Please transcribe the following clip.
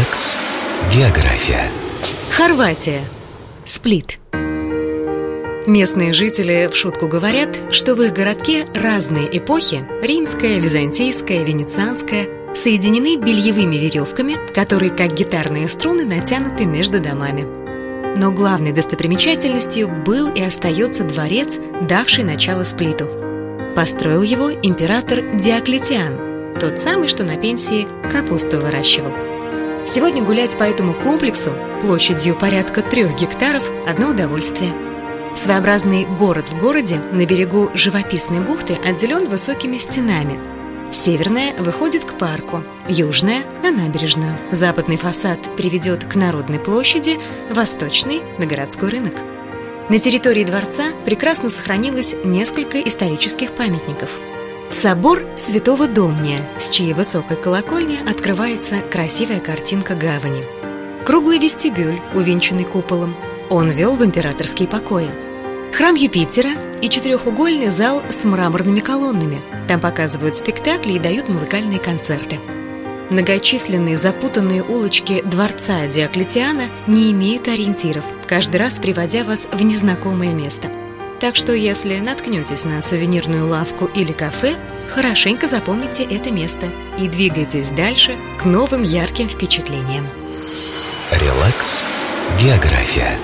Релакс. География. Хорватия. Сплит. Местные жители в шутку говорят, что в их городке разные эпохи – римская, византийская, венецианская – соединены бельевыми веревками, которые, как гитарные струны, натянуты между домами. Но главной достопримечательностью был и остается дворец, давший начало Сплиту. Построил его император Диоклетиан, тот самый, что на пенсии капусту выращивал. Сегодня гулять по этому комплексу площадью порядка трех гектаров – одно удовольствие. Своеобразный город в городе на берегу живописной бухты отделен высокими стенами. Северная выходит к парку, южная – на набережную. Западный фасад приведет к Народной площади, восточный – на городской рынок. На территории дворца прекрасно сохранилось несколько исторических памятников – Собор Святого Домния, с чьей высокой колокольни открывается красивая картинка гавани. Круглый вестибюль, увенчанный куполом. Он вел в императорские покои. Храм Юпитера и четырехугольный зал с мраморными колоннами. Там показывают спектакли и дают музыкальные концерты. Многочисленные запутанные улочки дворца Диоклетиана не имеют ориентиров, каждый раз приводя вас в незнакомое место – так что если наткнетесь на сувенирную лавку или кафе, хорошенько запомните это место и двигайтесь дальше к новым ярким впечатлениям. Релакс. География.